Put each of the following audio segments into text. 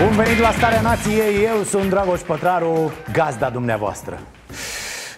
Bun venit la Starea Nației, eu sunt Dragoș Pătraru, gazda dumneavoastră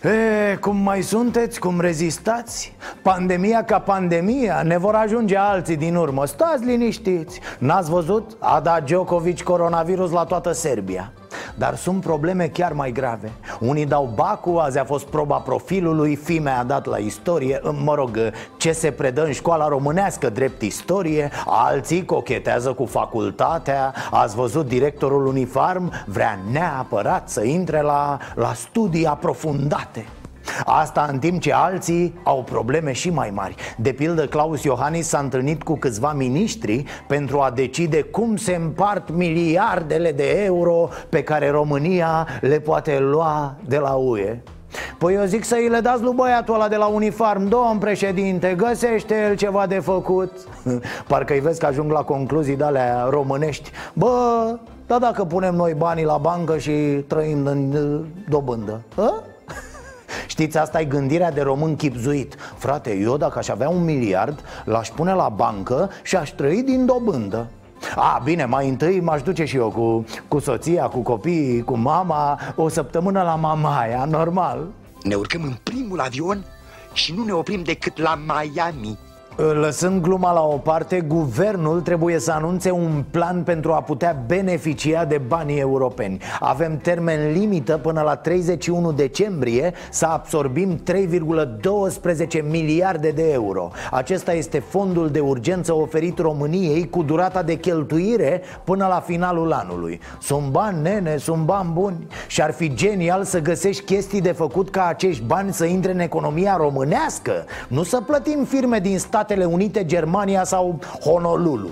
E, cum mai sunteți, cum rezistați? Pandemia ca pandemia, ne vor ajunge alții din urmă. Stați liniștiți, n-ați văzut? A dat Djokovic coronavirus la toată Serbia? Dar sunt probleme chiar mai grave. Unii dau bacul, azi a fost proba profilului Fimea a dat la istorie Mă rog, ce se predă în școala românească drept istorie Alții cochetează cu facultatea. Ați văzut directorul Unifarm? Vrea neapărat să intre la, la studii aprofundate Asta în timp ce alții au probleme și mai mari. De pildă, Claus Iohannis s-a întâlnit cu câțiva miniștri Pentru a decide cum se împart miliardele de euro Pe care România le poate lua de la UE. Păi eu zic să îi le dați lui băiatul ăla de la uniform Domn președinte, găsește el ceva de făcut. Parcă-i vezi că ajung la concluzii de alea românești. Bă, dar dacă punem noi banii la bancă și trăim în dobândă a? Știți, asta e gândirea de român chipzuit. Frate, eu dacă aș avea un miliard L-aș pune la bancă și aș trăi din dobândă. A, bine, mai întâi m-aș duce și eu cu, cu soția, cu copiii, cu mama O săptămână la mamaia, normal. Ne urcăm în primul avion și nu ne oprim decât la Miami Lăsând gluma la o parte, guvernul trebuie să anunțe un plan pentru a putea beneficia de banii europeni. Avem termen limită până la 31 decembrie să absorbim 3,12 miliarde de euro. Acesta este fondul de urgență oferit României cu durata de cheltuire până la finalul anului. Sunt bani, nene, sunt bani buni. Și ar fi genial să găsești chestii de făcut ca acești bani să intre în economia românească. Nu să plătim firme din stat Statele Unite, Germania sau Honolulu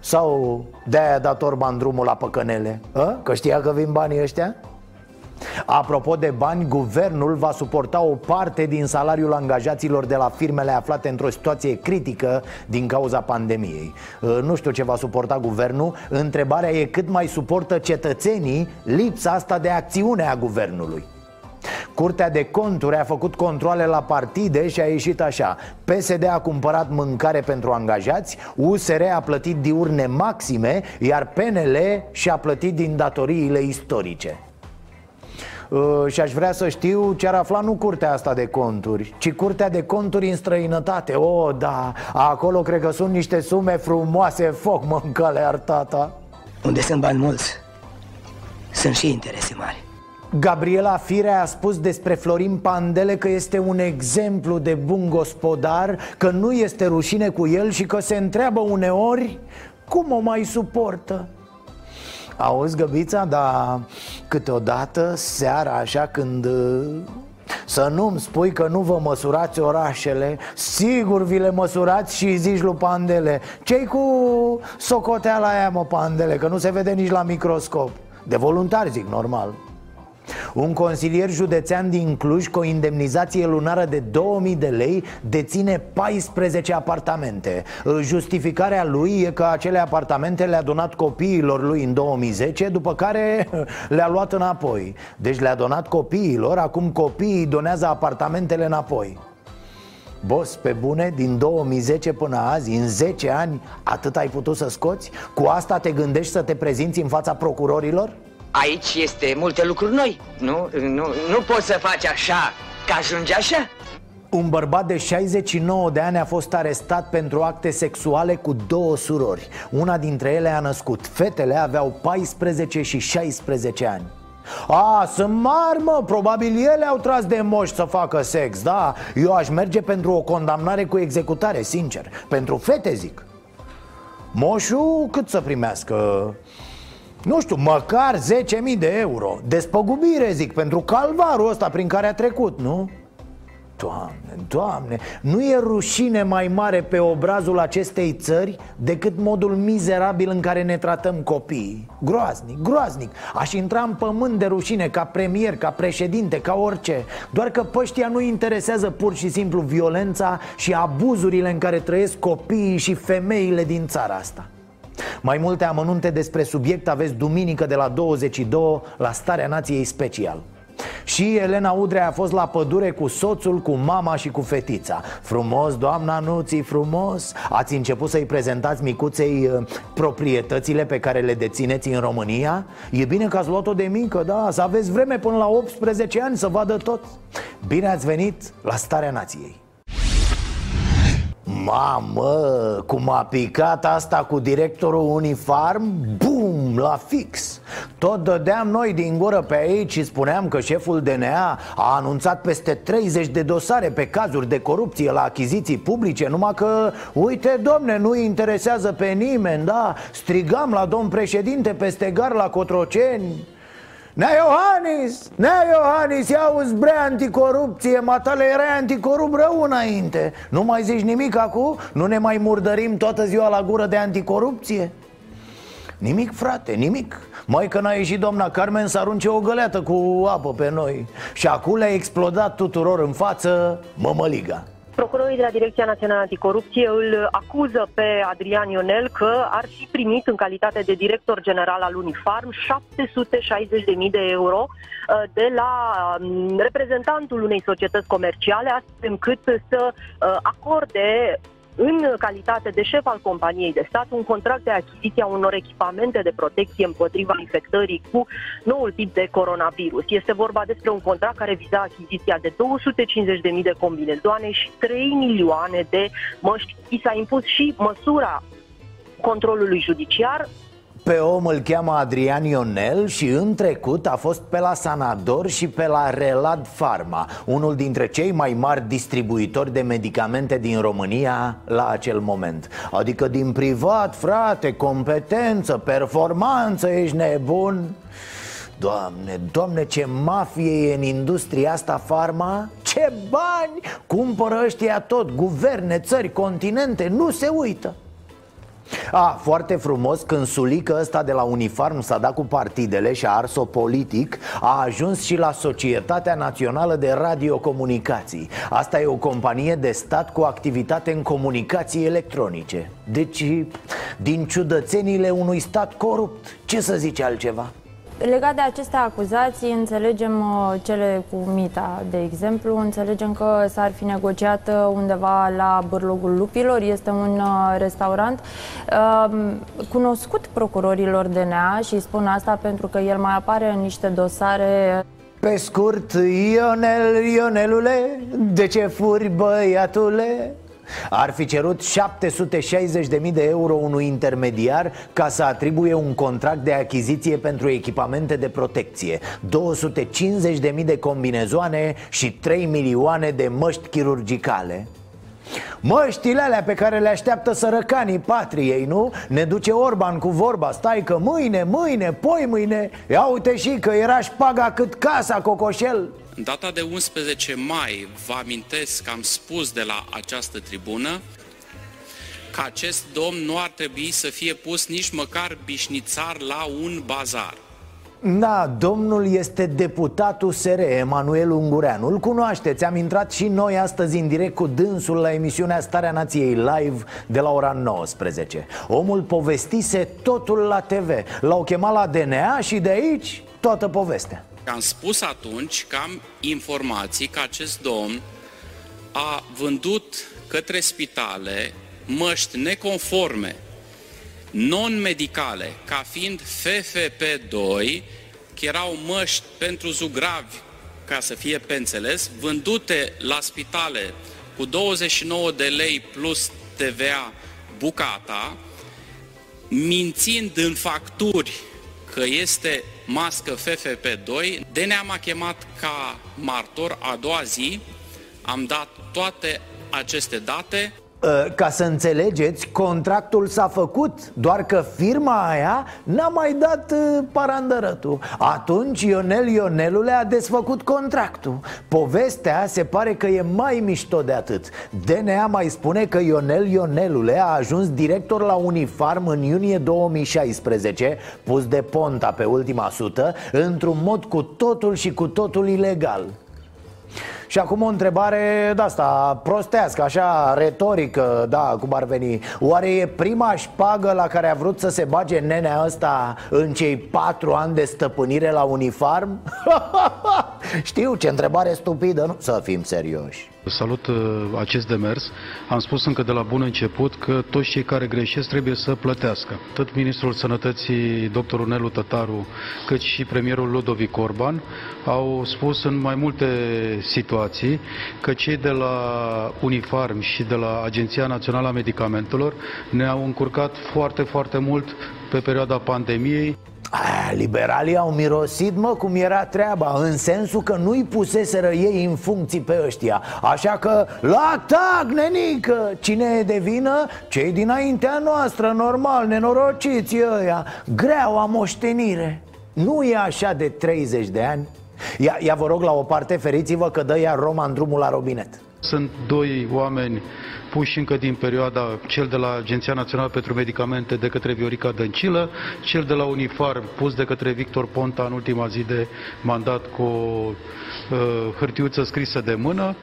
Sau de-aia dat Orban drumul la păcănele a? Că știa că vin banii ăștia? Apropo de bani, guvernul va suporta o parte din salariul angajaților de la firmele aflate într-o situație critică din cauza pandemiei Nu știu ce va suporta guvernul, întrebarea e cât mai suportă cetățenii lipsa asta de acțiune a guvernului Curtea de conturi a făcut controle la partide și a ieșit așa. PSD a cumpărat mâncare pentru angajați USR a plătit diurne maxime Iar PNL și-a plătit din datoriile istorice. Uh, și aș vrea să știu ce ar afla nu curtea asta de conturi Ci curtea de conturi în străinătate. O, oh, da, acolo cred că sunt niște sume frumoase. Foc mâncale artata. Unde sunt bani mulți Sunt și interese mari Gabriela Firea a spus despre Florin Pandele că este un exemplu de bun gospodar Că nu este rușine cu el și că se întreabă uneori cum o mai suportă Auzi, Găbița, dar câteodată seara așa când să nu-mi spui că nu vă măsurați orașele Sigur vi le măsurați și zici lui Pandele Ce-i cu socoteala aia, mă, Pandele? Că nu se vede nici la microscop De voluntari, zic, normal un consilier județean din Cluj cu o indemnizație lunară de 2000 de lei deține 14 apartamente Justificarea lui e că acele apartamente le-a donat copiilor lui în 2010 După care le-a luat înapoi Deci le-a donat copiilor, acum copiii donează apartamentele înapoi Bos, pe bune, din 2010 până azi, în 10 ani, atât ai putut să scoți? Cu asta te gândești să te prezinți în fața procurorilor? Aici este multe lucruri noi. Nu, nu, nu poți să faci așa Că ajunge așa. Un bărbat de 69 de ani a fost arestat pentru acte sexuale cu două surori. Una dintre ele a născut. Fetele aveau 14 și 16 ani. A, sunt mari, mă, probabil ele au tras de moși să facă sex, da? Eu aș merge pentru o condamnare cu executare, sincer. Pentru fete, zic. Moșul cât să primească? Nu știu, măcar 10.000 de euro. Despăgubire, zic, pentru calvarul ăsta prin care a trecut, nu? Doamne, doamne, nu e rușine mai mare pe obrazul acestei țări decât modul mizerabil în care ne tratăm copiii? Groaznic, groaznic. Aș intra în pământ de rușine ca premier, ca președinte, ca orice. Doar că păștia nu interesează pur și simplu violența și abuzurile în care trăiesc copiii și femeile din țara asta mai multe amănunte despre subiect aveți duminică de la 22 la Starea Nației Special. Și Elena Udrea a fost la pădure cu soțul, cu mama și cu fetița. Frumos, doamna Nuții, frumos! Ați început să-i prezentați micuței uh, proprietățile pe care le dețineți în România? E bine că ați luat-o de mică, da, să aveți vreme până la 18 ani să vadă tot. Bine ați venit la Starea Nației Mamă, cum a picat asta cu directorul Unifarm, bum, la fix. Tot dădeam noi din gură pe aici și spuneam că șeful DNA a anunțat peste 30 de dosare pe cazuri de corupție la achiziții publice Numai că, uite domne, nu interesează pe nimeni, da? Strigam la domn președinte peste gar la Cotroceni Nea Iohannis, Nea Iohannis, ia uzi bre anticorupție Matale era anticorup rău înainte Nu mai zici nimic acum? Nu ne mai murdărim toată ziua la gură de anticorupție? Nimic, frate, nimic Mai că n-a ieșit doamna Carmen să arunce o găleată cu apă pe noi Și acum le-a explodat tuturor în față mămăliga Procurorii de la Direcția Națională Anticorupție îl acuză pe Adrian Ionel că ar fi primit în calitate de director general al Unifarm 760.000 de euro uh, de la um, reprezentantul unei societăți comerciale, astfel încât să uh, acorde în calitate de șef al companiei de stat, un contract de achiziție a unor echipamente de protecție împotriva infectării cu noul tip de coronavirus. Este vorba despre un contract care viza achiziția de 250.000 de combinezoane și 3 milioane de măști. I s-a impus și măsura controlului judiciar pe om îl cheamă Adrian Ionel și în trecut a fost pe la Sanador și pe la Relad Pharma Unul dintre cei mai mari distribuitori de medicamente din România la acel moment. Adică din privat, frate, competență, performanță, ești nebun? Doamne, doamne, ce mafie e în industria asta farma Ce bani cumpără ăștia tot, guverne, țări, continente, nu se uită a, foarte frumos, când sulică ăsta de la uniform s-a dat cu partidele și a ars-o politic A ajuns și la Societatea Națională de Radiocomunicații Asta e o companie de stat cu activitate în comunicații electronice Deci, din ciudățenile unui stat corupt, ce să zice altceva? Legat de aceste acuzații, înțelegem uh, cele cu Mita, de exemplu, înțelegem că s-ar fi negociat uh, undeva la Bârlogul Lupilor, este un uh, restaurant cunoscut procurorilor DNA și spun asta pentru că el mai apare în niște dosare. Pe scurt, Ionel, Ionelule, de ce furi băiatule? Ar fi cerut 760.000 de euro unui intermediar ca să atribuie un contract de achiziție pentru echipamente de protecție 250.000 de combinezoane și 3 milioane de măști chirurgicale Măștile alea pe care le așteaptă sărăcanii patriei, nu? Ne duce Orban cu vorba Stai că mâine, mâine, poi mâine Ia uite și că era șpaga cât casa, cocoșel în data de 11 mai, vă amintesc că am spus de la această tribună că acest domn nu ar trebui să fie pus nici măcar bișnițar la un bazar. Da, domnul este deputatul SR, Emanuel Ungureanu. Îl cunoașteți, am intrat și noi astăzi în direct cu dânsul la emisiunea Starea Nației Live de la ora 19 Omul povestise totul la TV L-au chemat la DNA și de aici toată povestea. Am spus atunci că am informații că acest domn a vândut către spitale măști neconforme, non-medicale, ca fiind FFP2, că erau măști pentru zugravi, ca să fie pe înțeles, vândute la spitale cu 29 de lei plus TVA bucata, mințind în facturi că este mască FFP2. DNA m-a chemat ca martor a doua zi, am dat toate aceste date. Ă, ca să înțelegeți, contractul s-a făcut Doar că firma aia n-a mai dat ă, parandărătul. Atunci Ionel Ionelule a desfăcut contractul. Povestea se pare că e mai mișto de atât. DNA mai spune că Ionel Ionelule a ajuns director la Unifarm în iunie 2016 Pus de Ponta pe ultima sută Într-un mod cu totul și cu totul ilegal și acum o întrebare de asta prostească, așa retorică, da, cum ar veni Oare e prima șpagă la care a vrut să se bage nenea ăsta în cei patru ani de stăpânire la uniform? Știu ce întrebare stupidă, nu? Să fim serioși Salut uh, acest demers. Am spus încă de la bun început că toți cei care greșesc trebuie să plătească. Tot Ministrul Sănătății, dr. Nelu Tătaru, cât și premierul Ludovic Orban au spus în mai multe situații că cei de la Unifarm și de la Agenția Națională a Medicamentelor ne-au încurcat foarte, foarte mult pe perioada pandemiei. Aia, liberalii au mirosit, mă, cum era treaba În sensul că nu-i puseseră ei în funcții pe ăștia Așa că, la atac, nenică Cine e de vină? Cei dinaintea noastră, normal, nenorociți ăia Greaua moștenire Nu e așa de 30 de ani? Ia, ia vă rog la o parte, feriți-vă că dă ea Roma în drumul la robinet Sunt doi oameni puși încă din perioada, cel de la Agenția Națională pentru Medicamente de către Viorica Dăncilă, cel de la Unifarm pus de către Victor Ponta în ultima zi de mandat cu o uh, hârtiuță scrisă de mână.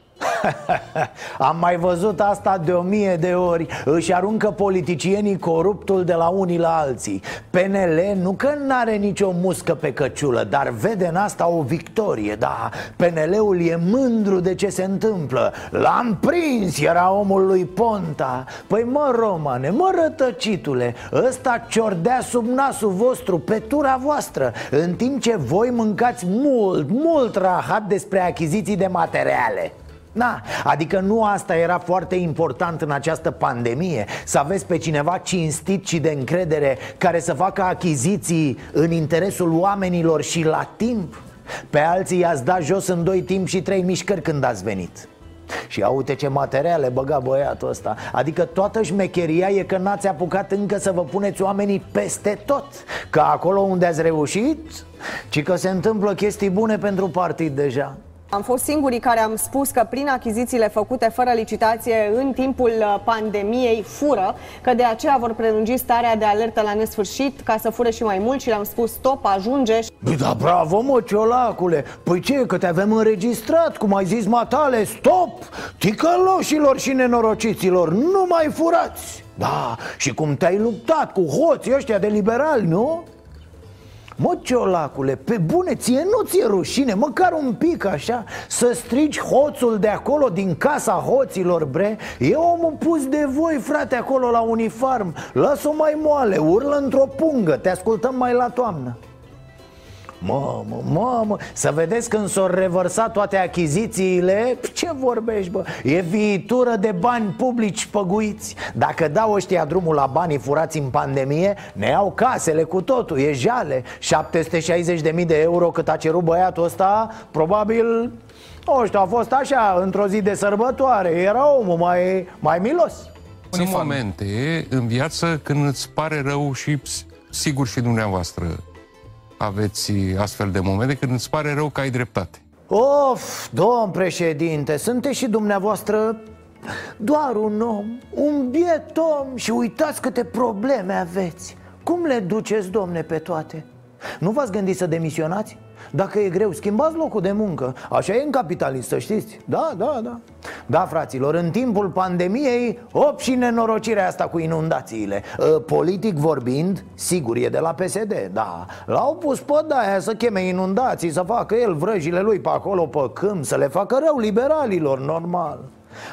Am mai văzut asta de o mie de ori. Își aruncă politicienii coruptul de la unii la alții. PNL nu că n-are nicio muscă pe căciulă Dar vede în asta o victorie Da, PNL-ul e mândru de ce se întâmplă. L-am prins, era omul lui Ponta. Păi mă romane, mă rătăcitule Ăsta ciordea sub nasul vostru, pe tura voastră În timp ce voi mâncați mult, mult rahat despre achiziții de materiale da, adică nu asta era foarte important în această pandemie Să aveți pe cineva cinstit și de încredere Care să facă achiziții în interesul oamenilor și la timp. Pe alții i-ați dat jos în doi timp și trei mișcări când ați venit. Și uite ce materiale băga băiatul ăsta. Adică toată șmecheria e că n-ați apucat încă să vă puneți oamenii peste tot. Că acolo unde ați reușit Ci că se întâmplă chestii bune pentru partid deja am fost singurii care am spus că prin achizițiile făcute fără licitație în timpul uh, pandemiei fură, că de aceea vor prelungi starea de alertă la nesfârșit ca să fure și mai mult și le-am spus stop, ajunge. Băi, da, bravo mă, ciolacule Păi ce, că te avem înregistrat, cum ai zis matale, stop Ticăloșilor și nenorociților, nu mai furați Da, și cum te-ai luptat cu hoții ăștia de liberali, nu? Mă, ciolacule, pe bune, ție nu ți-e rușine, măcar un pic așa Să strigi hoțul de acolo, din casa hoților, bre. E omul pus de voi, frate, acolo la uniform Lasă-o mai moale, urlă într-o pungă, te ascultăm mai la toamnă Mamă, mamă, să vedeți când s-au revărsat toate achizițiile. Ce vorbești, bă? E viitură de bani publici păguiți. Dacă dau ăștia drumul la banii furați în pandemie Ne iau casele cu totul, e jale. 760.000 de euro cât a cerut băiatul ăsta Probabil nu știu, a fost așa, într-o zi de sărbătoare. Era omul mai, mai milos. Sunt momente în viață când îți pare rău și sigur și dumneavoastră aveți astfel de momente când îți pare rău că ai dreptate. Of, domn președinte, sunteți și dumneavoastră doar un om, un biet om și uitați câte probleme aveți Cum le duceți, domne, pe toate? Nu v-ați gândit să demisionați? Dacă e greu, schimbați locul de muncă. Așa e în capitalist, să știți. Da, da, da. Da, fraților, în timpul pandemiei Op și nenorocirea asta cu inundațiile. Ă, Politic vorbind, sigur e de la PSD Da, l-au pus pe aia să cheme inundații Să facă el vrăjile lui pe acolo pe câmp Să le facă rău liberalilor, normal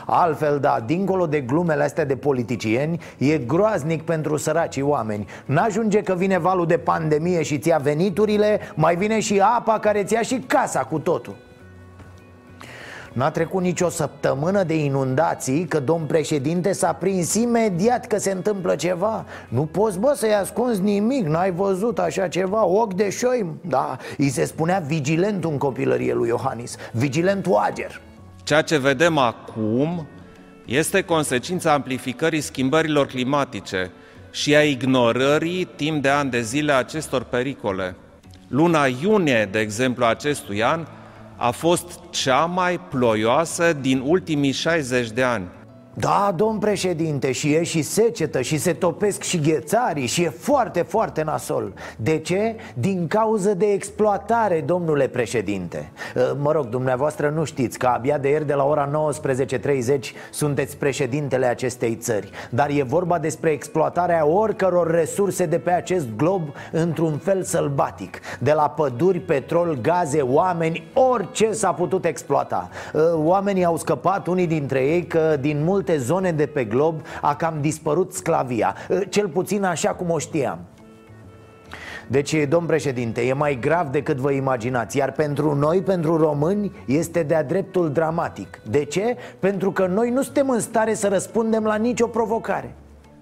Altfel, da, dincolo de glumele astea de politicieni E groaznic pentru săracii oameni. N-ajunge că vine valul de pandemie și ți-a veniturile Mai vine și apa care ți-a și casa cu totul. N-a trecut nicio săptămână de inundații Că domn președinte s-a prins imediat că se întâmplă ceva. Nu poți, bă, să-i ascunzi nimic N-ai văzut așa ceva, ochi de șoim. Da, îi se spunea vigilentul în copilărie lui Iohannis Vigilentul ager Ceea ce vedem acum este consecința amplificării schimbărilor climatice și a ignorării timp de ani de zile a acestor pericole. Luna iunie, de exemplu, acestui an a fost cea mai ploioasă din ultimii 60 de ani. Da, domn președinte, și e și secetă și se topesc și ghețarii și e foarte, foarte nasol. De ce? Din cauză de exploatare, domnule președinte. Ă, Mă rog, dumneavoastră nu știți că abia de ieri de la ora 19.30 sunteți președintele acestei țări. Dar e vorba despre exploatarea oricăror resurse de pe acest glob într-un fel sălbatic. De la păduri, petrol, gaze, oameni, orice s-a putut exploata. Ă, Oamenii au scăpat, unii dintre ei, că din mult multe zone de pe glob a cam dispărut sclavia. Cel puțin așa cum o știam. Deci, domn președinte, e mai grav decât vă imaginați Iar pentru noi, pentru români, este de-a dreptul dramatic. De ce? Pentru că noi nu suntem în stare să răspundem la nicio provocare.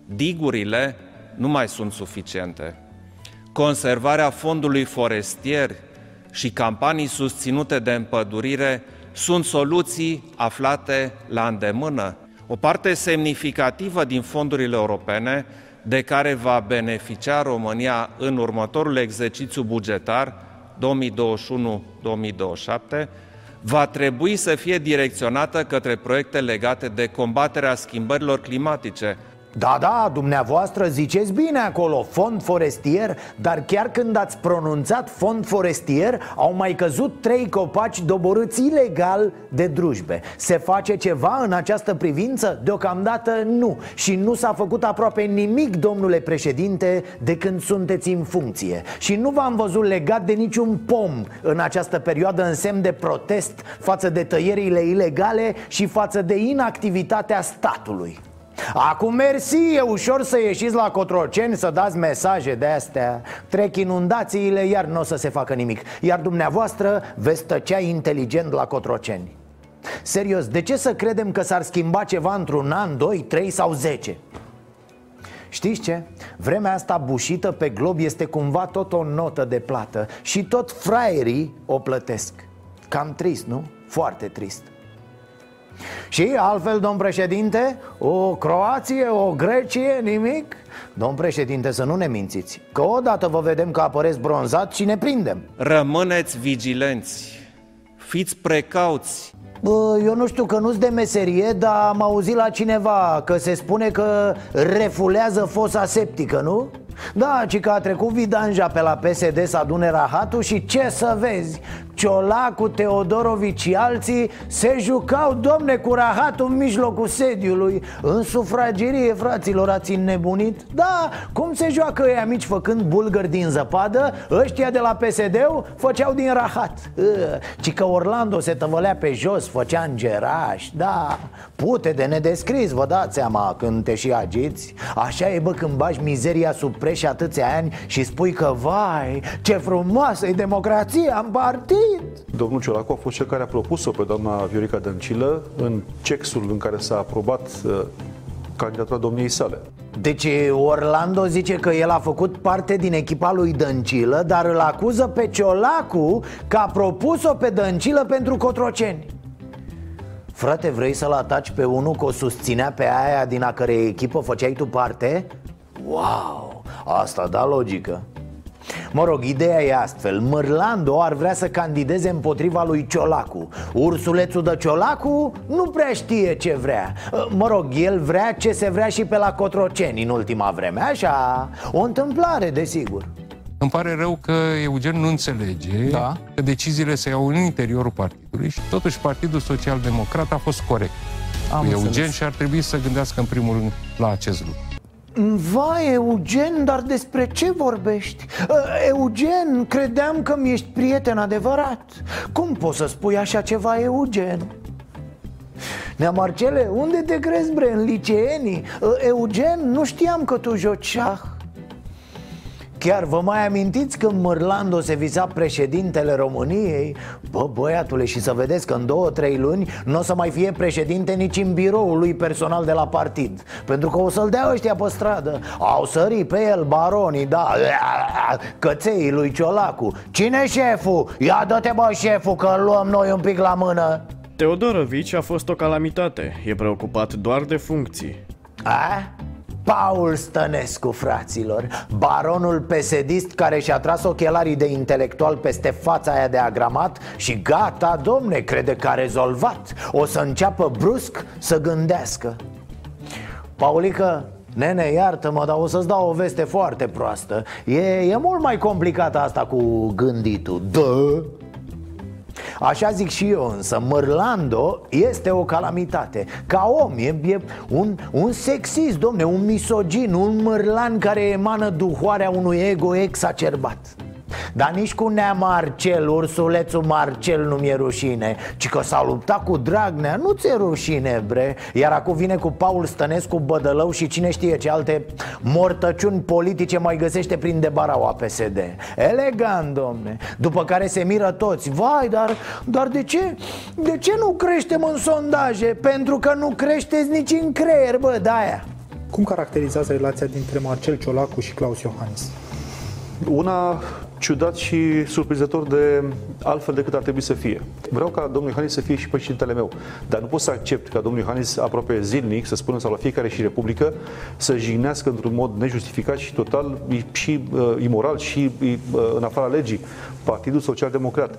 Digurile nu mai sunt suficiente. Conservarea fondului forestier și campanii susținute de împădurire sunt soluții aflate la îndemână o parte semnificativă din fondurile europene de care va beneficia România în următorul exercițiu bugetar 2021-2027 va trebui să fie direcționată către proiecte legate de combaterea schimbărilor climatice, da, da, dumneavoastră ziceți bine acolo, fond forestier Dar chiar când ați pronunțat fond forestier Au mai căzut trei copaci doborâți ilegal de drujbe. Se face ceva în această privință? Deocamdată nu. Și nu s-a făcut aproape nimic, domnule președinte, de când sunteți în funcție. Și nu v-am văzut legat de niciun pom în această perioadă în semn de protest Față de tăierile ilegale și față de inactivitatea statului Acum mersi, e ușor să ieșiți la Cotroceni să dați mesaje de astea Trec inundațiile, iar nu o să se facă nimic Iar dumneavoastră veți tăcea inteligent la Cotroceni Serios, de ce să credem că s-ar schimba ceva într-un an, doi, trei sau zece? Știți ce? Vremea asta bușită pe glob este cumva tot o notă de plată Și tot fraierii o plătesc Cam trist, nu? Foarte trist și altfel, domn președinte, o Croație, o Grecie, nimic? Domn președinte, să nu ne mințiți Că odată vă vedem că apăreți bronzat și ne prindem Rămâneți vigilenți Fiți precauți Bă, eu nu știu că nu-s de meserie, dar am auzit la cineva că se spune că refulează fosa septică, nu? Da, ci că a trecut Vidanja pe la PSD să adune rahatul și ce să vezi? Ciolacu, Teodorovici și alții se jucau, domne, cu rahatul în mijlocul sediului. În sufragerie, fraților, ați înnebunit? Da, cum se joacă ăia mici făcând bulgări din zăpadă Ăștia de la psd făceau din rahat. Ă, Ci că Orlando se tăvălea pe jos, făcea îngeraș Da, pute de nedescris, vă dați seama când te și agiți. Așa e, bă, când bagi mizeria sub preș atâția ani și spui că, vai, ce frumoasă e democrația în partid Domnul Ciolacu a fost cel care a propus-o pe doamna Viorica Dăncilă în cexul în care s-a aprobat uh, candidatura domniei sale. Deci Orlando zice că el a făcut parte din echipa lui Dăncilă Dar îl acuză pe Ciolacu că a propus-o pe Dăncilă pentru Cotroceni Frate, vrei să-l ataci pe unul că o susținea pe aia din a cărei echipă făceai tu parte? Wow, asta da logică. Mă rog, ideea e astfel. Mărlando ar vrea să candideze împotriva lui Ciolacu. Ursulețul de Ciolacu nu prea știe ce vrea. Mă rog, el vrea ce se vrea și pe la Cotroceni în ultima vreme Așa, o întâmplare, desigur. Îmi pare rău că Eugen nu înțelege da. că deciziile se iau în interiorul partidului și totuși Partidul Social Democrat a fost corect. Am cu Eugen înțeles. și ar trebui să gândească în primul rând la acest lucru. Vai, Eugen, dar despre ce vorbești? Eugen, credeam că mi-ești prieten adevărat Cum poți să spui așa ceva, Eugen? Nea Marcele, unde te crezi, bre, în liceenii? Eugen, nu știam că tu joci șah Chiar vă mai amintiți când Mărlando se visa președintele României? Bă, băiatule, și să vedeți că în două, trei luni nu o să mai fie președinte nici în biroul lui personal de la partid. Pentru că o să-l dea ăștia pe stradă. Au sărit pe el baronii, da, cățeii lui Ciolacu. Cine șeful? Ia dă-te bă șeful că luăm noi un pic la mână. Teodorovici a fost o calamitate, e preocupat doar de funcții. A? Paul Stănescu, fraților Baronul pesedist care și-a tras ochelarii de intelectual peste fața aia de agramat Și gata, domne, crede că a rezolvat. O să înceapă brusc să gândească. Paulică, Nene, iartă-mă, dar o să-ți dau o veste foarte proastă. E, e mult mai complicată asta cu gânditul. Dă! Așa zic și eu, însă Mărlando este o calamitate. Ca om, e, e un, un sexist, domne, un misogin Un mărlan care emană duhoarea unui ego exacerbat dar nici cu Nea Marcel, ursulețul Marcel nu mi-e rușine Ci că s-a luptat cu Dragnea, nu ți-e rușine, bre Iar acum vine cu Paul Stănescu, Bădălău și cine știe ce alte mortăciuni politice mai găsește prin debaraua PSD Elegant, domne După care se miră toți Vai, dar, dar de ce? De ce nu creștem în sondaje? Pentru că nu creșteți nici în creier, bă, de-aia Cum caracterizează relația dintre Marcel Ciolacu și Claus Iohannis? Una ciudat și surprinzător de altfel decât ar trebui să fie. Vreau ca domnul Iohannis să fie și președintele meu, dar nu pot să accept ca domnul Iohannis aproape zilnic, să spună sau la fiecare și republică, să jignească într-un mod nejustificat și total și uh, imoral și uh, în afara legii Partidul Social Democrat.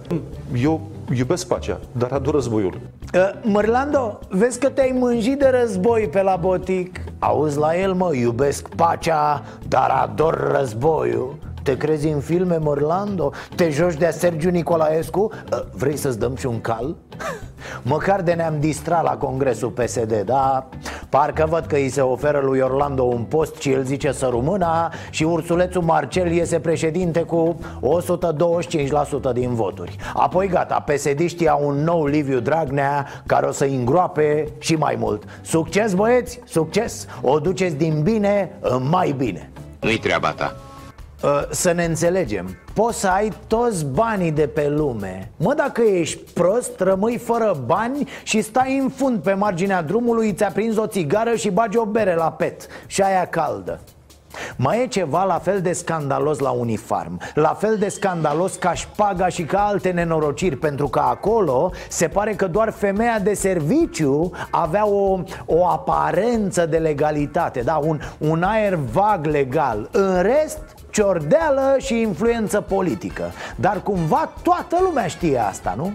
Eu iubesc pacea, dar ador războiul. Uh, Mărlando, vezi că te-ai mânjit de război pe la botic Auzi la el, mă, iubesc pacea, dar ador războiul te crezi în filme, Morlando? Te joci de Sergiu Nicolaescu? Ă, vrei să-ți dăm și un cal? Măcar de ne-am distrat la congresul PSD, da? Parcă văd că îi se oferă lui Orlando un post și el zice să rumâna Și ursulețul Marcel iese președinte cu 125% din voturi Apoi gata, psd au un nou Liviu Dragnea care o să îngroape și mai mult Succes băieți, succes! O duceți din bine în mai bine Nu-i treaba ta Uh, să ne înțelegem. Poți să ai toți banii de pe lume. Mă, dacă ești prost, rămâi fără bani și stai în fund pe marginea drumului Ți-a prins o țigară și bagi o bere la pet. Și aia caldă. Mai e ceva la fel de scandalos la Unifarm. La fel de scandalos ca șpaga și ca alte nenorociri Pentru că acolo se pare că doar femeia de serviciu avea o, o aparență de legalitate Da, un, un aer vag legal. În rest, ciordeală și influență politică Dar cumva toată lumea știe asta, nu?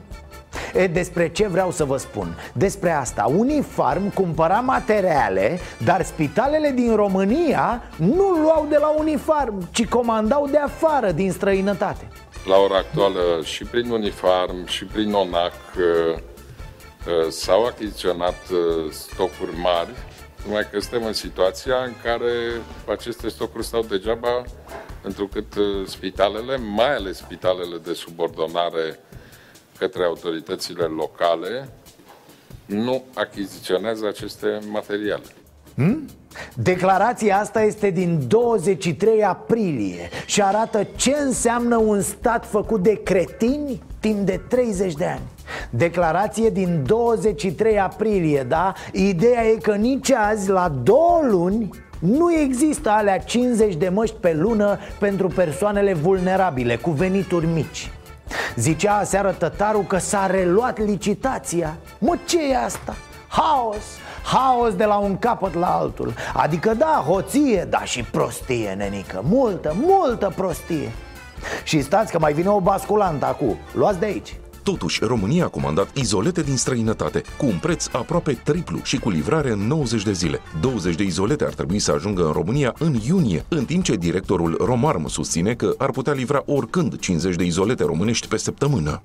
E, despre ce vreau să vă spun? Despre asta Unifarm cumpăra materiale Dar spitalele din România nu luau de la Unifarm Ci comandau de afară, din străinătate La ora actuală și prin Unifarm și prin ONAC uh, uh, S-au achiziționat uh, stocuri mari numai că suntem în situația în care aceste stocuri stau degeaba întrucât uh, spitalele, mai ales spitalele de subordonare către autoritățile locale, nu achiziționează aceste materiale. Hmm? Declarația asta este din 23 aprilie și arată ce înseamnă un stat făcut de cretini timp de 30 de ani Declarație din 23 aprilie, da? Ideea e că nici azi, la două luni, nu există alea 50 de măști pe lună pentru persoanele vulnerabile, cu venituri mici. Zicea aseară tătarul că s-a reluat licitația. Mă, ce e asta? Haos! Haos de la un capăt la altul. Adică da, hoție, da și prostie, nenică. Multă, multă prostie. Și stați că mai vine o basculantă acum. Luați de aici Totuși, România a comandat izolete din străinătate cu un preț aproape triplu și cu livrare în 90 de zile. 20 de izolete ar trebui să ajungă în România în iunie, în timp ce directorul Romarm susține că ar putea livra oricând 50 de izolete românești pe săptămână.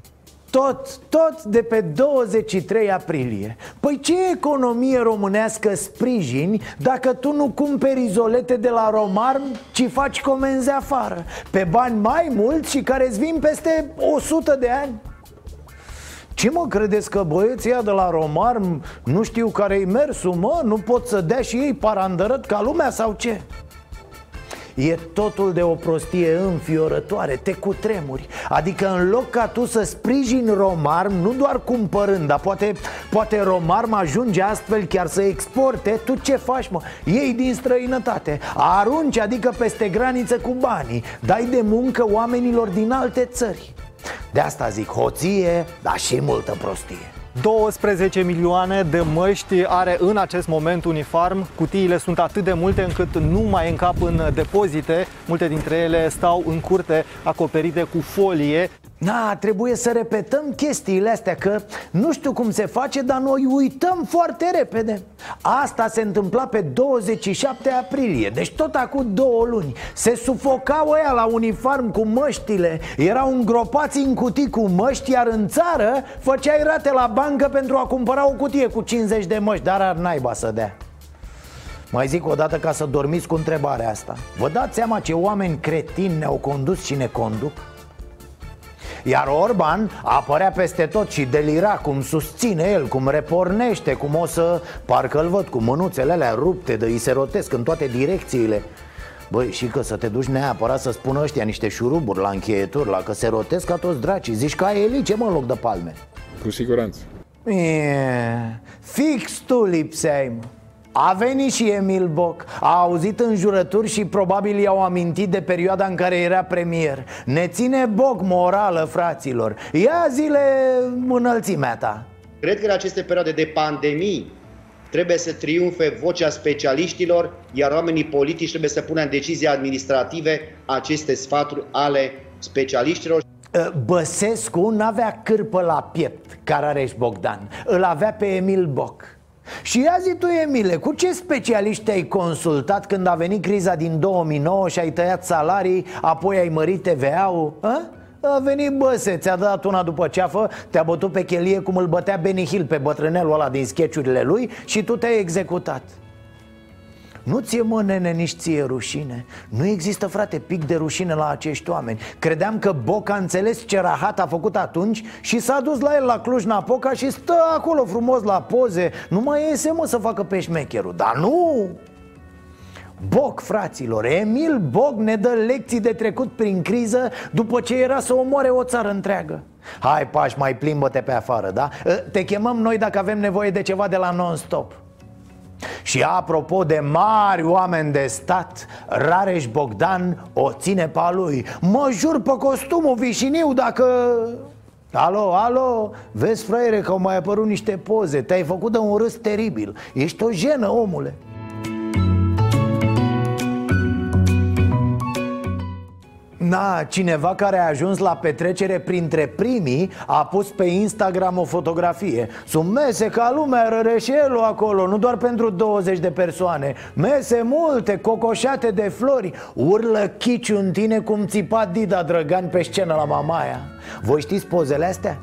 Tot, tot de pe 23 aprilie Păi ce economie românească sprijini dacă tu nu cumperi izolete de la Romarm, ci faci comenzi afară Pe bani mai mulți și care îți vin peste 100 de ani ce mă credeți că băieții de la Romarm nu știu care-i mersul, mă? Nu pot să dea și ei parandărăt ca lumea sau ce? E totul de o prostie înfiorătoare, te cutremuri Adică în loc ca tu să sprijini Romarm, nu doar cumpărând Dar poate, poate Romarm ajunge astfel chiar să exporte Tu ce faci, mă? Ei din străinătate Arunci, adică peste graniță cu banii Dai de muncă oamenilor din alte țări de asta zic hoție, dar și multă prostie 12 milioane de măști are în acest moment Unifarm. Cutiile sunt atât de multe încât nu mai încap în depozite. Multe dintre ele stau în curte acoperite cu folie. Da, trebuie să repetăm chestiile astea Că nu știu cum se face, dar noi uităm foarte repede. Asta se întâmpla pe 27 aprilie Deci tot acum două luni. Se sufocau ăia la uniform cu măștile Erau îngropați în cutii cu măști Iar în țară făceai rate la bancă pentru a cumpăra o cutie cu 50 de măști Dar ar naiba să dea. Mai zic o dată ca să dormiți cu întrebarea asta. Vă dați seama ce oameni cretini ne-au condus și ne conduc? Iar Orban apărea peste tot și delira cum susține el, cum repornește, cum o să... Parcă îl văd cu mânuțele alea rupte de îi se rotesc în toate direcțiile. Băi, și că să te duci neapărat să spună ăștia niște șuruburi la încheieturi, la că se rotesc ca toți dracii Zici că ai elice, mă, în loc de palme. Cu siguranță. E, Fix tu lipseai, mă a venit și Emil Boc. A auzit înjurături și probabil i-au amintit de perioada în care era premier. Ne ține Boc morală, fraților. Ia zile înălțimea ta. Cred că în aceste perioade de pandemii trebuie să triumfe vocea specialiștilor, iar oamenii politici trebuie să pună în decizii administrative aceste sfaturi ale specialiștilor. Ă, Băsescu n-avea cârpă la piept, Carareș Bogdan. Îl avea pe Emil Boc și ia zi tu, Emile, cu ce specialiști ai consultat când a venit criza din 2009 și ai tăiat salarii, apoi ai mărit TVA-ul? A? A venit băse, ți-a dat una după ceafă, te-a bătut pe chelie cum îl bătea Benny Hill pe bătrânelul ăla din sketchurile lui și tu te-ai executat nu ție mă nene, nici ție rușine? Nu există frate pic de rușine la acești oameni. Credeam că Boc a înțeles ce rahat a făcut atunci Și s-a dus la el la Cluj-Napoca și stă acolo frumos la poze. Nu mai iese mă să facă pe șmecherul. Dar nu! Boc, fraților, Emil Boc ne dă lecții de trecut prin criză După ce era să omoare o țară întreagă. Hai, Paș, mai plimbă-te pe afară, da? Te chemăm noi dacă avem nevoie de ceva de la non-stop și apropo de mari oameni de stat Rareș Bogdan o ține pe lui. Mă jur pe costumul vișiniu dacă... Alo, alo, vezi fraiere că au mai apărut niște poze. Te-ai făcut de un râs teribil. Ești o jenă, omule Na, cineva care a ajuns la petrecere printre primii A pus pe Instagram o fotografie Sunt mese ca lumea, răreșelul acolo Nu doar pentru 20 de persoane Mese multe, cocoșate de flori Urlă chiciu în tine cum țipa Dida Drăgan pe scenă la Mamaia Voi știți pozele astea?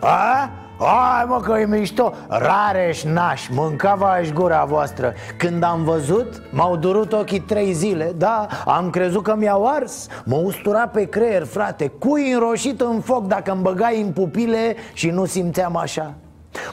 A? Hai mă că e mișto. Rareș naș, mâncava-aș gura voastră. Când am văzut, m-au durut ochii trei zile Da, am crezut că mi-au ars. Mă ustura pe creier, frate. Cui înroșit în foc dacă îmi băgai în pupile Și nu simțeam așa?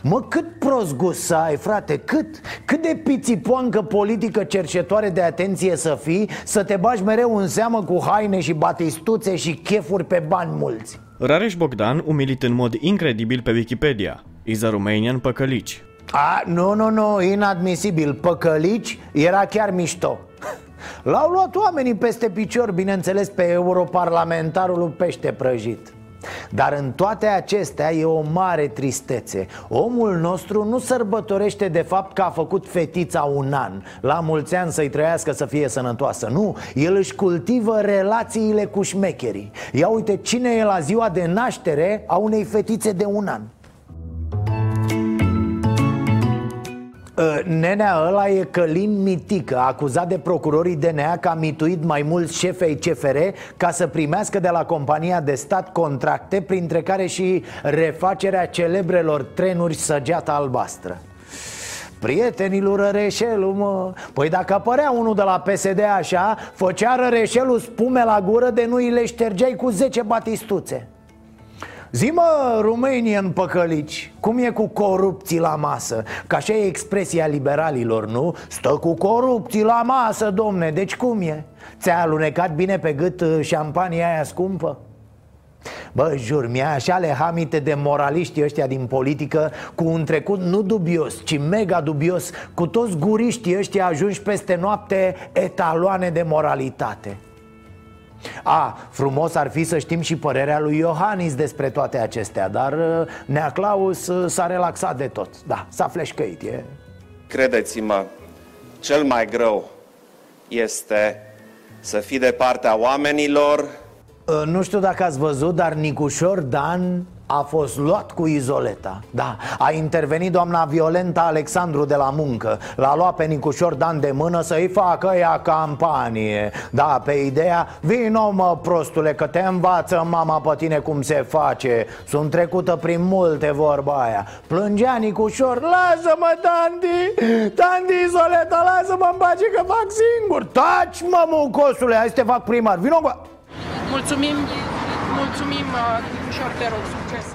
Mă, cât prost gust să ai, frate, cât? Cât de pițipoancă politică cercetoare de atenție să fii Să te bagi mereu în seamă cu haine și batistuțe și chefuri pe bani mulți Rareș Bogdan umilit în mod incredibil pe Wikipedia. Is a Romanian păcălici. A, nu, nu, nu, inadmisibil. Păcălici era chiar mișto. L-au luat oamenii peste picior, bineînțeles, pe europarlamentarul pește prăjit dar în toate acestea e o mare tristețe. Omul nostru nu sărbătorește de fapt că a făcut fetița un an. La mulți ani să-i trăiască să fie sănătoasă. Nu, el își cultivă relațiile cu șmecherii. Ia uite cine e la ziua de naștere a unei fetițe de un an nenea ăla e Călin Mitică, acuzat de procurorii DNA că a mituit mai mulți șefei CFR ca să primească de la compania de stat contracte, printre care și refacerea celebrelor trenuri săgeata albastră. Prietenii lui Răreșelu, mă Păi dacă apărea unul de la PSD așa Făcea Răreșelu spume la gură de nu îi le ștergeai cu 10 batistuțe Zi mă, Romanian păcălici, cum e cu corupții la masă? Ca așa e expresia liberalilor, nu? Stă cu corupții la masă, domne, deci cum e? Ți-a alunecat bine pe gât uh, șampania aia scumpă? Bă, jur, mi-a așa le hamite de moraliștii ăștia din politică Cu un trecut nu dubios, ci mega dubios Cu toți guriștii ăștia ajungi peste noapte etaloane de moralitate A, frumos ar fi să știm și părerea lui Iohannis despre toate acestea Dar uh, Nea Claus uh, s-a relaxat de tot. Da, s-a fleșcăit, e... Credeți-mă, cel mai greu este să fii de partea oamenilor? Uh, Nu știu dacă ați văzut, dar Nicușor Dan a fost luat cu izoleta Da, a intervenit doamna Violenta Alexandru de la muncă. L-a luat pe Nicușor Dan de mână să-i facă ea campanie. Da, pe ideea, vino mă prostule că te învață mama pe tine cum se face. Sunt trecută prin multe vorba aia. Plângea Nicușor, lasă-mă Tandi Tandi izoleta, lasă-mă în pace că fac singur. Taci mă mucosule, hai să te fac primar, vino bă. Mulțumim, mulțumim, uh, Nicușor, te rog, succes!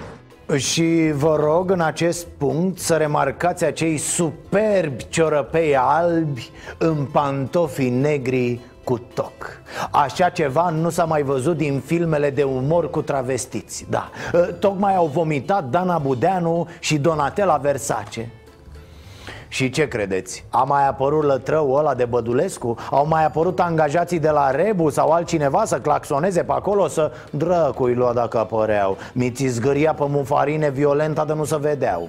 Și vă rog în acest punct să remarcați acei superbi ciorăpei albi în pantofi negri cu toc. Așa ceva nu s-a mai văzut din filmele de umor cu travestiți Da, tocmai au vomitat Dana Budeanu și Donatella Versace și ce credeți? A mai apărut lătrăul ăla de Bădulescu? Au mai apărut angajații de la Rebu sau altcineva să claxoneze pe acolo Să drăcui lua dacă apăreau Mi-ți zgâria pe mufarine violenta de nu se vedeau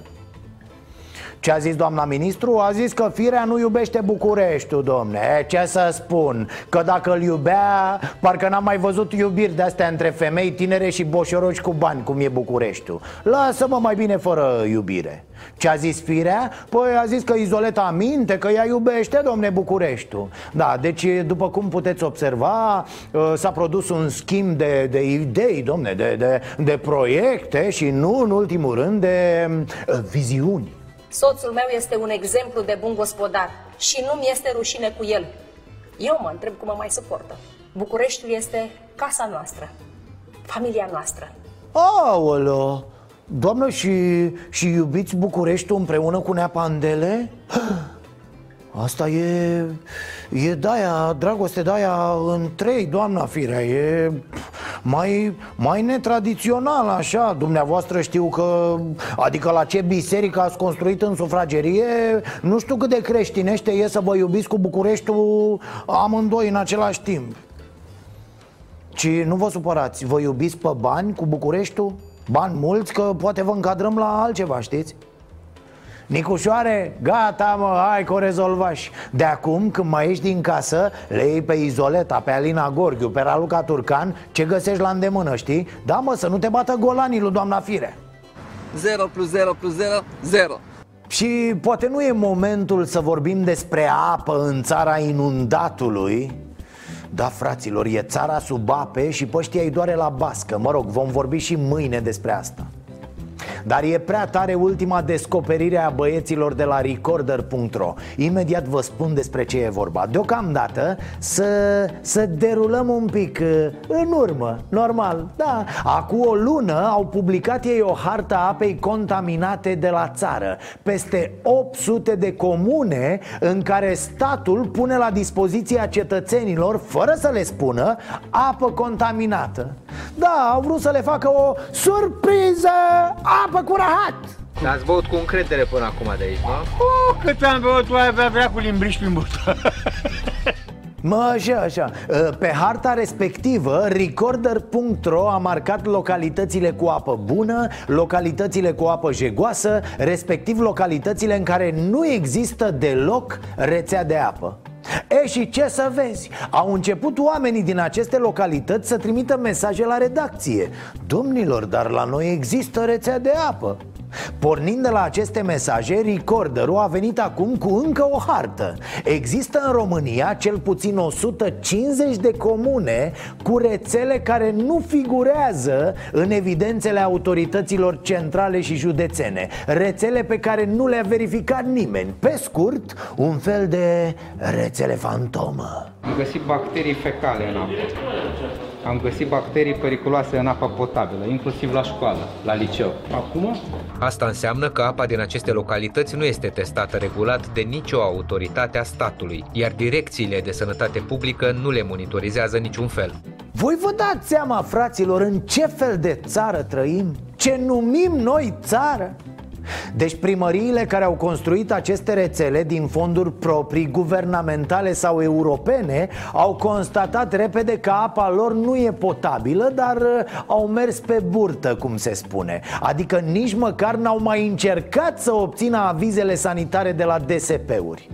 ce a zis doamna ministru? A zis că firea nu iubește Bucureștiul, domne e, Ce să spun? Că dacă îl iubea, parcă n-am mai văzut iubiri de-astea între femei tinere și boșoroci cu bani, cum e Bucureștiul Lasă-mă mai bine fără iubire ce a zis firea? Păi a zis că Izoleta minte, că ea iubește, domne, Bucureștiul Da, deci după cum puteți observa S-a produs un schimb de, de idei, domne, de, de, de proiecte Și nu în ultimul rând de uh, viziuni Soțul meu este un exemplu de bun gospodar și nu-mi este rușine cu el. Eu mă întreb cum mă mai suportă. Bucureștiul este casa noastră, familia noastră. Aoleo! Doamnă, și, și iubiți Bucureștiul împreună cu Nea Pandele? Asta e, e de-aia, dragoste de-aia în trei, doamna firea E mai, mai netradițional așa Dumneavoastră știu că, adică la ce biserică ați construit în sufragerie Nu știu cât de creștinește e să vă iubiți cu Bucureștiul amândoi în același timp Ci nu vă supărați, vă iubiți pe bani cu Bucureștiul? Bani mulți că poate vă încadrăm la altceva, știți? Nicușoare, gata mă, hai că o rezolvași De acum, când mai ești din casă, le iei pe Izoleta, pe Alina Gorghiu, pe Raluca Turcan Ce găsești la îndemână, știi? Da mă, să nu te bată golanii lui doamna Fire. 0 plus 0 plus 0, 0 Și poate nu e momentul să vorbim despre apă în țara inundatului da, fraților, e țara sub ape și pe ăștia îi doare la bască. Mă rog, vom vorbi și mâine despre asta dar e prea tare ultima descoperire a băieților de la recorder.ro Imediat vă spun despre ce e vorba. Deocamdată să, să derulăm un pic uh, în urmă, normal Da, acum o lună au publicat ei o hartă a apei contaminate de la țară. Peste 800 de comune în care statul pune la dispoziția cetățenilor, fără să le spună, apă contaminată. Da, au vrut să le facă o surpriză apă cu rahat Ați băut cu încredere până acum de aici, nu? Oh, cât am băut, tu ai avea vrea cu limbriș prin burtă. Mă, așa, așa Pe harta respectivă, Recorder.ro a marcat localitățile cu apă bună Localitățile cu apă jegoasă Respectiv localitățile în care nu există deloc rețea de apă E și ce să vezi? Au început oamenii din aceste localități să trimită mesaje la redacție Domnilor, dar la noi există rețea de apă Pornind de la aceste mesaje, Recorderul a venit acum cu încă o hartă. Există în România cel puțin 150 de comune cu rețele care nu figurează în evidențele autorităților centrale și județene. Rețele pe care nu le-a verificat nimeni. Pe scurt, un fel de rețele fantomă. Am găsit bacterii fecale în apă. Am găsit bacterii periculoase în apa potabilă, inclusiv la școală, la liceu. Acum? Asta înseamnă că apa din aceste localități nu este testată regulat de nicio autoritate a statului, iar direcțiile de sănătate publică nu le monitorizează niciun fel. Voi vă dați seama, fraților, în ce fel de țară trăim? Ce numim noi țară? Deci primăriile care au construit aceste rețele din fonduri proprii, guvernamentale sau europene Au constatat repede că apa lor nu e potabilă, dar uh, au mers pe burtă, cum se spune. Adică nici măcar n-au mai încercat să obțină avizele sanitare de la DSP-uri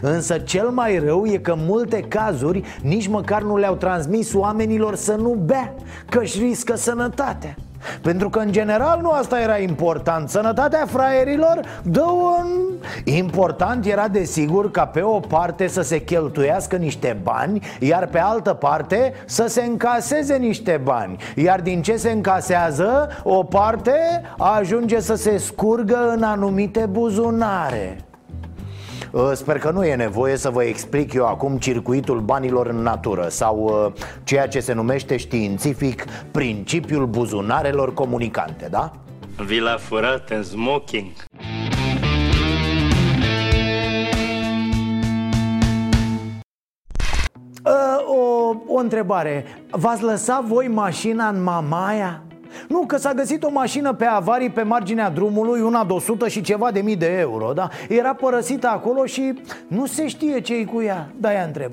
Însă cel mai rău e că în multe cazuri nici măcar nu le-au transmis oamenilor să nu bea Că își riscă sănătatea pentru că în general nu asta era important. Sănătatea fraierilor dă un... Important era desigur ca pe o parte să se cheltuiască niște bani Iar pe altă parte să se încaseze niște bani. Iar din ce se încasează, o parte ajunge să se scurgă în anumite buzunare. Uh, sper că nu e nevoie să vă explic eu acum circuitul banilor în natură Sau uh, ceea ce se numește științific principiul buzunarelor comunicante, da? Vila furat în smoking Uh, o, o întrebare V-ați lăsat voi mașina în Mamaia? Nu, că s-a găsit o mașină pe avarii pe marginea drumului, una de 100 și ceva de mii de euro, da? Era părăsită acolo și nu se știe ce-i cu ea, de-aia întreb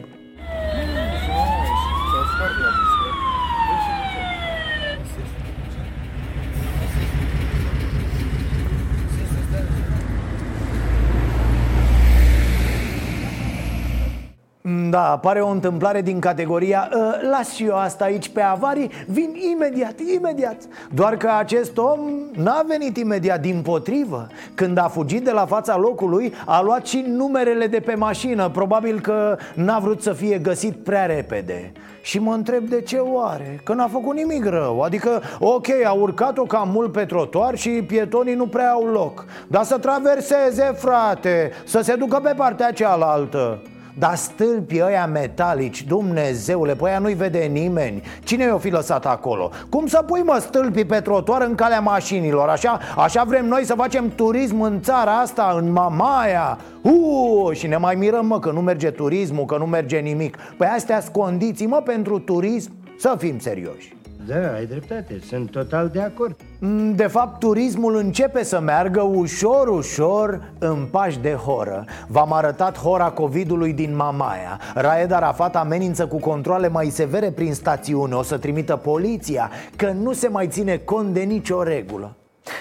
Da, pare o întâmplare din categoria uh, Las și eu asta aici pe avarii Vin imediat, imediat. Doar că acest om n-a venit imediat Din potrivă. Când a fugit de la fața locului A luat și numerele de pe mașină. Probabil că n-a vrut să fie găsit prea repede. Și mă întreb de ce oare? Că n-a făcut nimic rău. Adică, ok, a urcat-o cam mult pe trotuar Și pietonii nu prea au loc. Dar să traverseze, frate Să se ducă pe partea cealaltă dar stâlpii ăia metalici, Dumnezeule, pe aia nu-i vede nimeni. Cine i-o fi lăsat acolo? Cum să pui, mă, stâlpii pe trotuar în calea mașinilor? Așa, așa vrem noi să facem turism în țara asta, în Mamaia. Uuu, și ne mai mirăm, mă, că nu merge turismul, că nu merge nimic. Păi astea sunt condiții, mă, pentru turism? Să fim serioși da, ai dreptate, sunt total de acord. Mm, de fapt, turismul începe să meargă ușor, ușor în pași de horă. V-am arătat hora COVID-ului din Mamaia. Raed Arafat amenință cu controle mai severe prin stațiune. O să trimită poliția Că nu se mai ține cont de nicio regulă.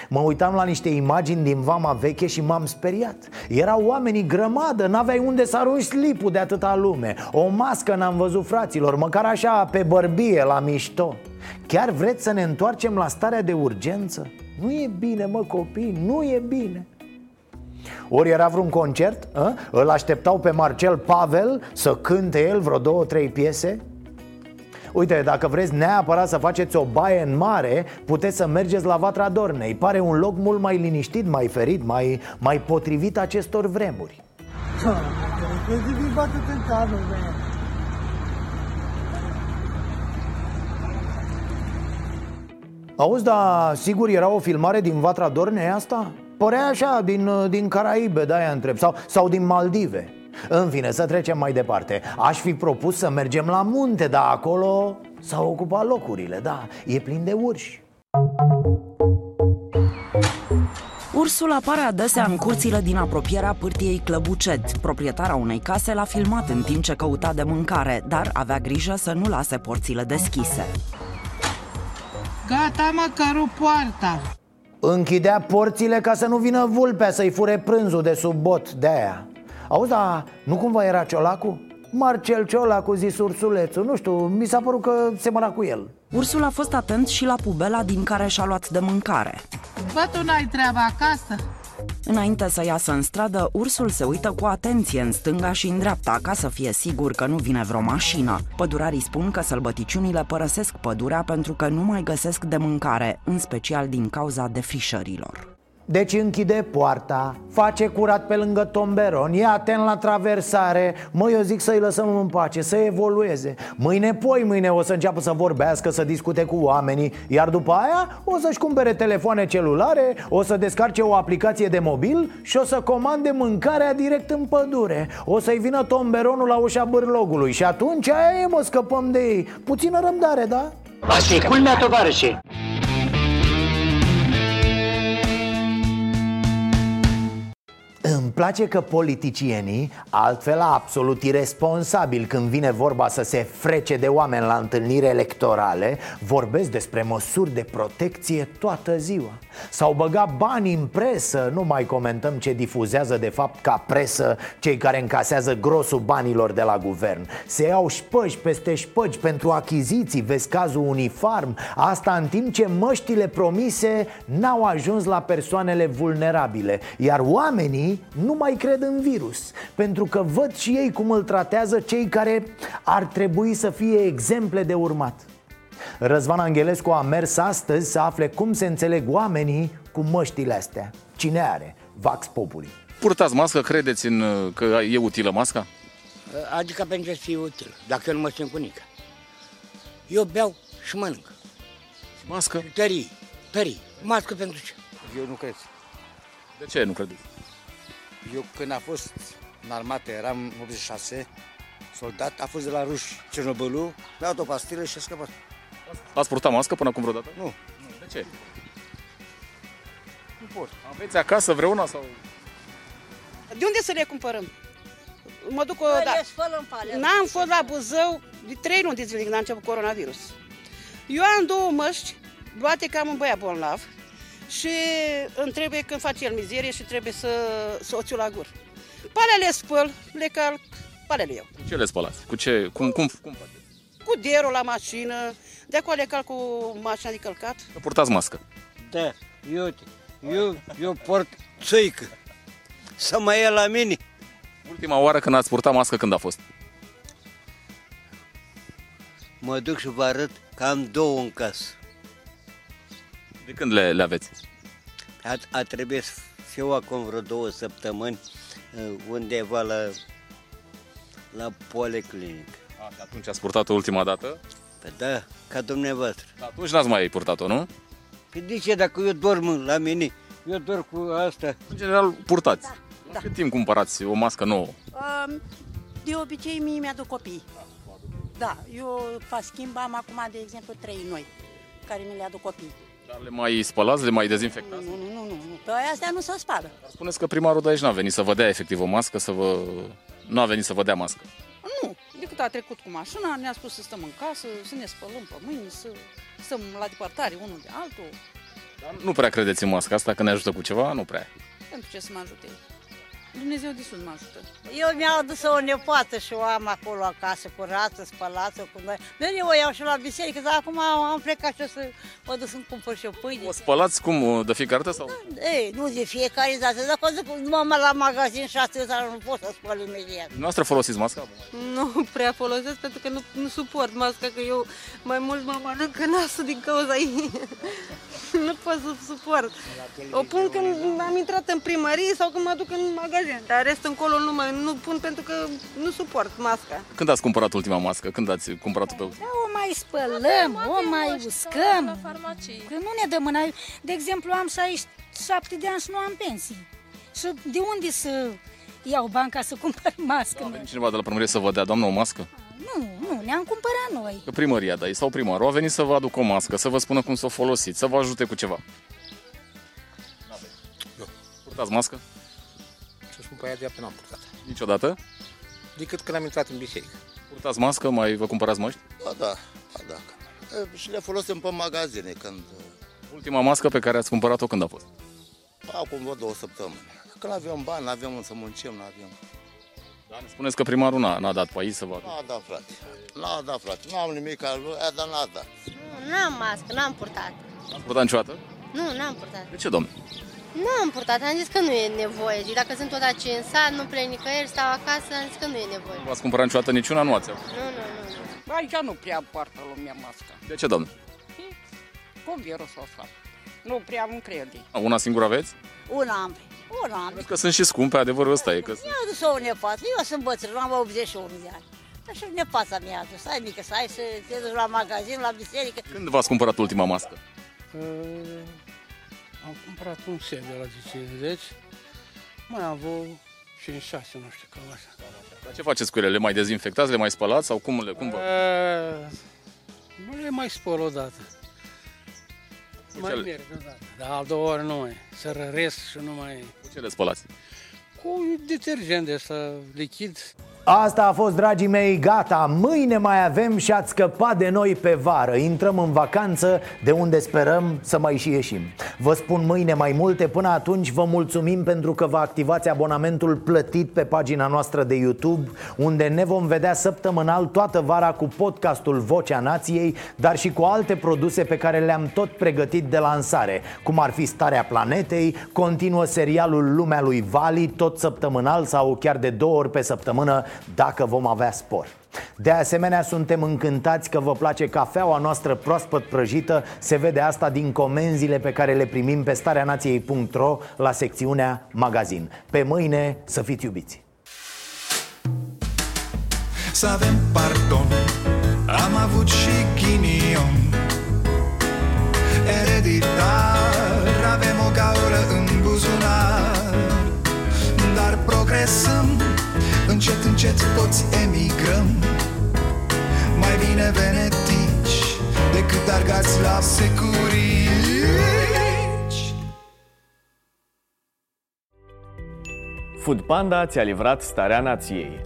Mă uitam la niște imagini din vama veche și m-am speriat. Erau oamenii grămadă, n-aveai unde să arunci slipul de atâta lume. O mască n-am văzut fraților, măcar așa pe bărbie la mișto Chiar vreți să ne întoarcem la starea de urgență? Nu e bine, mă copii, nu e bine. Ori era vreun concert, a? îl așteptau pe Marcel Pavel să cânte el vreo două, trei piese? Uite, dacă vreți neapărat să faceți o baie în mare Puteți să mergeți la Vatra Dornei. Pare un loc mult mai liniștit, mai ferit, mai, mai potrivit acestor vremuri Auzi, dar sigur era o filmare din Vatra Dornei asta? Părea așa, din, din Caraibe, de-aia întreb sau, sau din Maldive În fine, să trecem mai departe Aș fi propus să mergem la munte, dar acolo s-au ocupat locurile, da E plin de urși Ursul apare adesea în curțile din apropierea pârtiei Clăbucet. Proprietara unei case l-a filmat în timp ce căuta de mâncare, dar avea grijă să nu lase porțile deschise. Gata, măcar o poarta. Închidea porțile ca să nu vină vulpea să-i fure prânzul de sub bot de aia Auzi, dar nu cumva era Ciolacu? Marcel Ciolacu, zis ursulețul, nu știu, mi s-a părut că semăna cu el Ursul a fost atent și la pubela din care și-a luat de mâncare. Bă, tu n-ai treaba acasă? Înainte să iasă în stradă, ursul se uită cu atenție în stânga și în dreapta ca să fie sigur că nu vine vreo mașină. Pădurarii spun că sălbăticiunile părăsesc pădurea pentru că nu mai găsesc de mâncare, în special din cauza defrișărilor. Deci închide poarta, face curat pe lângă tomberon, e atent la traversare. Mă, eu zic să-i lăsăm în pace, să evolueze. Mâine, poi mâine o să înceapă să vorbească, să discute cu oamenii Iar după aia o să-și cumpere telefoane celulare O să descarce o aplicație de mobil și o să comande mâncarea direct în pădure. O să-i vină tomberonul la ușa bârlogului Și atunci aia e, mă, scăpăm de ei. Puțină răbdare, da? Asta e culmea, tovarășe place că politicienii, altfel absolut irresponsabili când vine vorba să se frece de oameni la întâlniri electorale, vorbesc despre măsuri de protecție toată ziua. S-au băgat bani în presă, nu mai comentăm ce difuzează de fapt ca presă cei care încasează grosul banilor de la guvern. Se iau șpăgi peste șpăgi pentru achiziții, vezi cazul uniform, asta în timp ce măștile promise n-au ajuns la persoanele vulnerabile, iar oamenii nu mai cred în virus Pentru că văd și ei cum îl tratează cei care ar trebui să fie exemple de urmat Răzvan Angelescu a mers astăzi să afle cum se înțeleg oamenii cu măștile astea Cine are? Vax Populi Purtați mască, credeți în, că e utilă masca? Adică pentru că fie util, dacă eu nu mă simt cu nică. Eu beau și mănânc. Mască? Tării, tării. Mască pentru ce? Eu nu cred. De ce nu credeți? Eu când a fost în armată, eram în 86, soldat, a fost de la ruși Cernobâlu, mi-a dat o pastilă și a scăpat. Ați purtat mască până acum vreodată? Nu. De ce? Nu pot. Aveți acasă vreuna sau... De unde să le cumpărăm? Mă duc o... Bă, Da. le spăl în pale. N-am fost la Buzău de trei luni de zile când a început coronavirus. Eu am două măști luate cam un băiat bolnav și îmi trebuie când face el mizerie și trebuie să, să o țiu la gur. Palele le spăl, le calc, palele eu. Cu ce le spălați? Cu ce? Cum, cum, cum faceți? Cu derul la mașină, de acolo le calc cu mașina de călcat. Că purtați mască. Da, eu, eu, eu port țuică. Să mă ia la mine. Ultima oară când ați purtat mască, când a fost? Mă duc și vă arăt că am două în casă. De când le, le aveți? A, a trebuit să fiu acum vreo două săptămâni uh, undeva la, la policlinic. A, de atunci ați purtat-o ultima dată? Păi da, ca dumneavoastră. Atunci n-ați mai purtat-o, nu? Păi de ce dacă eu dorm la mine, eu dorm cu asta. În general, purtați. Da. Cât timp cumpărați o mască nouă? Um, De obicei, mie mi-aduc copii. Da, eu fac schimb, am acum, de exemplu, trei noi, care mi le aduc copii. Dar le mai spălați, le mai dezinfectați? Nu, nu, nu, nu, nu. Pe aia astea nu se spală. Spuneți că primarul de aici n-a venit să vă dea efectiv o mască, să vă... Nu a venit să vă dea mască. Nu, decât a trecut cu mașina, ne-a spus să stăm în casă, să ne spălăm pe mâini, să stăm la depărtare unul de altul. Dar nu prea credeți în masca asta, că ne ajută cu ceva? Nu prea. Pentru ce să mă ajute? Dumnezeu de sus mă ajută. Eu mi-au adus o nepoată și o am acolo acasă, curată, spălată cu noi. Mereu o iau și la biserică, dar acum am plecat și o să mă duc să-mi cumpăr și o pâine. O spălați cum, de fiecare dată sau? Ei, nu de fiecare dată, dacă o duc numai la magazin și atâta, nu pot să spăl imediat. Noastră folosiți masca? Nu prea folosesc pentru că nu, nu suport masca, că eu mai mult mă mănânc nasul din cauza ei. nu pot să suport. O pun când am intrat în primărie sau când mă duc în magazin, dar rest încolo nu, mai, nu pun pentru că nu suport masca. Când ați cumpărat ultima mască? Când ați cumpărat-o pe ultima? Da, o mai spălăm, o mai uscăm. La farmacie. Că nu ne dă mâna. De exemplu, am 67 de ani și nu am pensii. Și de unde să iau bani ca să cumpăr mască? A venit cineva de la primărie să vă dea, doamnă, o mască? Nu, nu, ne-am cumpărat noi. Că primăria, da, sau primarul a venit să vă aducă o mască, să vă spună cum să o folosiți, să vă ajute cu ceva. Purtați mască? Să spun pe aia de n-am purtat. Niciodată? Decât când am intrat în biserică. Purtați mască? Mai vă cumpărați măști? Ba da, ba da. E, Și le folosim pe magazine când... Ultima mască pe care ați cumpărat-o când a fost? Acum vreo două săptămâni. Când avem bani, avem să muncim, nu avem. Da, ne spuneți că primarul n-a, n-a dat pe aici să vă aducă. N-a dat, frate. N-a dat, frate. N-am nimic al lui, dar n-a dat. N-am mască, n-am purtat. Ați purtat niciodată? Nu, n-am purtat. De ce, domnule? Nu am purtat, am zis că nu e nevoie. Și dacă sunt tot aici în sat, nu plec nicăieri, stau acasă, am zis că nu e nevoie. Nu v-ați cumpărat niciodată niciuna? Nu ați avut. Nu, nu, nu. nu. Aici nu prea poartă lumea masca. De ce, domnule? Cum virus ăsta? Nu prea îmi crede. Una singură aveți? Una am, una am. Cred că sunt și scumpe, adevărul ăsta e că... Mi-a adus o nepoată, eu sunt bătrân, am 81 de ani. Așa nepoata mi-a adus, ai mică, să ai să te duci la magazin, la biserică. Când v-ați cumpărat ultima mască? Uh, am cumpărat un set de la 50, mai am vreo 5-6, nu știu, cam așa. Dar ce faceți cu ele? Le mai dezinfectați, le mai spălați sau cum le... Cum vă... Uh, nu le mai spăl odată. Mai ce le- merg odată, dar a doua ori nu mai. Să răresc și nu mai... Cu ce le spălați? cu detergent de ăsta lichid. Asta a fost, dragii mei, gata. Mâine mai avem și ați scăpat de noi pe vară. Intrăm în vacanță, de unde sperăm să mai și ieșim. Vă spun mâine mai multe, până atunci vă mulțumim pentru că vă activați abonamentul plătit pe pagina noastră de YouTube Unde ne vom vedea săptămânal toată vara cu podcastul Vocea Nației Dar și cu alte produse pe care le-am tot pregătit de lansare Cum ar fi Starea Planetei, continuă serialul Lumea lui Vali Tot săptămânal sau chiar de două ori pe săptămână dacă vom avea spor. De asemenea, suntem încântați că vă place cafeaua noastră proaspăt prăjită Se vede asta din comenzile pe care le primim pe stareanației.ro la secțiunea magazin Pe mâine să fiți iubiți! Să avem pardon, am avut și ghinion Ereditar, avem o gaură în buzunar Dar progresăm Încet, încet toți emigrăm. Mai bine venetici Decât argați la securici. Food Panda ți-a livrat starea nației